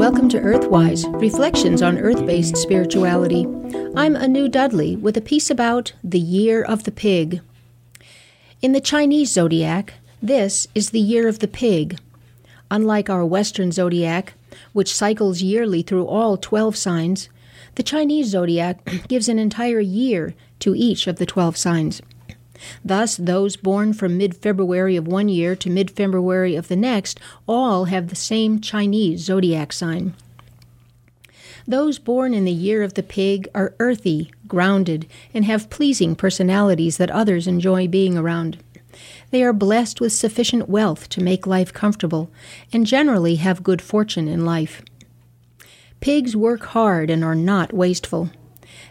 to Earthwise Reflections on Earth based Spirituality. I'm Anu Dudley with a piece about the Year of the Pig. In the Chinese zodiac, this is the Year of the Pig. Unlike our Western zodiac, which cycles yearly through all 12 signs, the Chinese zodiac gives an entire year to each of the 12 signs. Thus, those born from mid February of one year to mid February of the next all have the same Chinese zodiac sign. Those born in the year of the pig are earthy, grounded, and have pleasing personalities that others enjoy being around. They are blessed with sufficient wealth to make life comfortable and generally have good fortune in life. Pigs work hard and are not wasteful.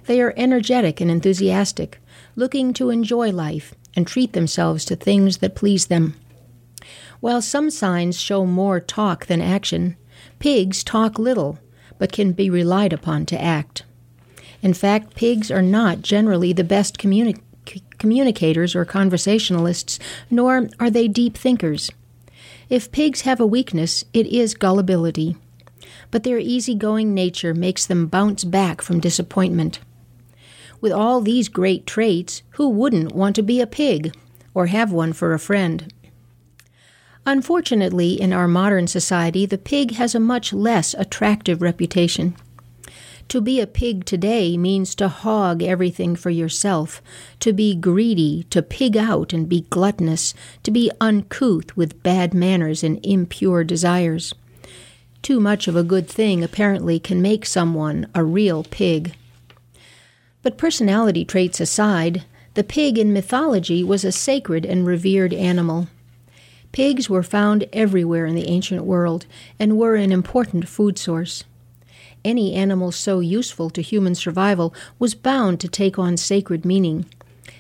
They are energetic and enthusiastic, looking to enjoy life and treat themselves to things that please them. While some signs show more talk than action, pigs talk little, but can be relied upon to act. In fact, pigs are not generally the best communi- communicators or conversationalists, nor are they deep thinkers. If pigs have a weakness, it is gullibility. But their easygoing nature makes them bounce back from disappointment. With all these great traits, who wouldn't want to be a pig or have one for a friend? Unfortunately, in our modern society, the pig has a much less attractive reputation. To be a pig today means to hog everything for yourself, to be greedy, to pig out and be gluttonous, to be uncouth with bad manners and impure desires. Too much of a good thing apparently can make someone a real pig. But personality traits aside, the pig in mythology was a sacred and revered animal. Pigs were found everywhere in the ancient world and were an important food source. Any animal so useful to human survival was bound to take on sacred meaning,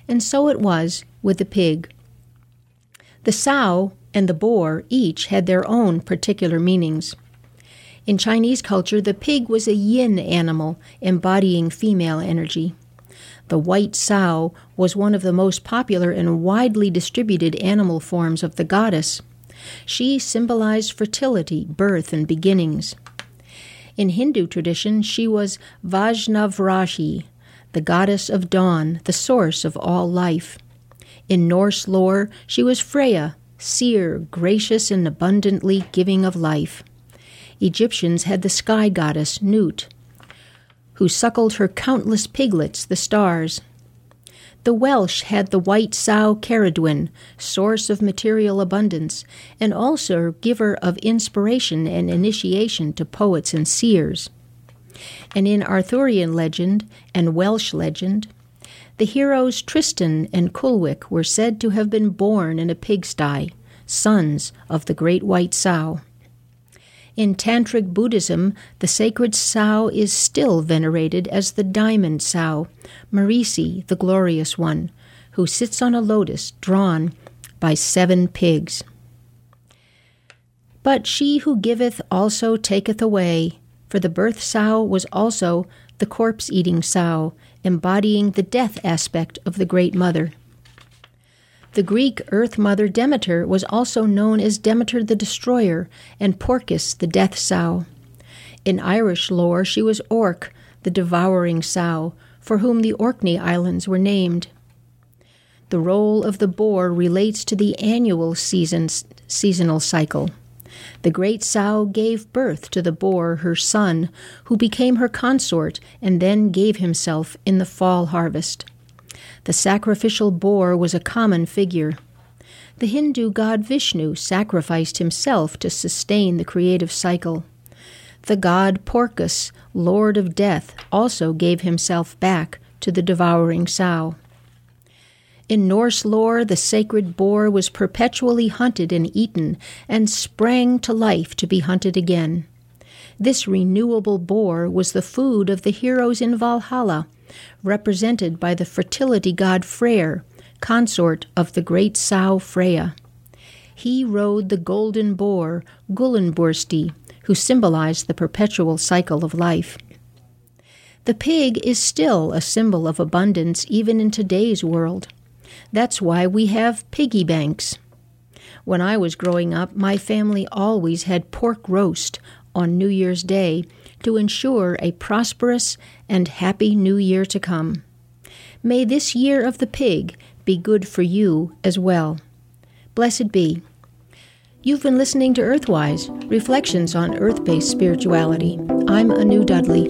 and so it was with the pig. The sow and the boar each had their own particular meanings. In Chinese culture, the pig was a yin animal embodying female energy. The white sow was one of the most popular and widely distributed animal forms of the goddess. She symbolized fertility, birth, and beginnings. In Hindu tradition, she was Vajravarahi, the goddess of dawn, the source of all life. In Norse lore, she was Freya, seer, gracious, and abundantly giving of life. Egyptians had the sky goddess Nut, who suckled her countless piglets, the stars. The Welsh had the white sow Ceridwen, source of material abundance, and also giver of inspiration and initiation to poets and seers. And in Arthurian legend and Welsh legend, the heroes Tristan and Culhwch were said to have been born in a pigsty, sons of the great white sow. In Tantric Buddhism, the sacred sow is still venerated as the diamond sow, Marici, the glorious one, who sits on a lotus drawn by seven pigs. But she who giveth also taketh away, for the birth sow was also the corpse eating sow, embodying the death aspect of the Great Mother. The Greek Earth Mother Demeter was also known as Demeter the Destroyer and Porcus the Death Sow. In Irish lore, she was Orc, the devouring sow, for whom the Orkney Islands were named. The role of the boar relates to the annual seasons, seasonal cycle. The great sow gave birth to the boar, her son, who became her consort and then gave himself in the fall harvest. The sacrificial boar was a common figure. The Hindu god Vishnu sacrificed himself to sustain the creative cycle. The god Porcus, lord of death, also gave himself back to the devouring sow. In Norse lore, the sacred boar was perpetually hunted and eaten, and sprang to life to be hunted again. This renewable boar was the food of the heroes in Valhalla, represented by the fertility god Freyr, consort of the great sow Freya. He rode the golden boar, Gullinbursti, who symbolized the perpetual cycle of life. The pig is still a symbol of abundance even in today's world. That's why we have piggy banks. When I was growing up, my family always had pork roast on New Year's Day to ensure a prosperous and happy new year to come. May this year of the pig be good for you as well. Blessed be. You've been listening to Earthwise Reflections on Earth based Spirituality. I'm Anu Dudley.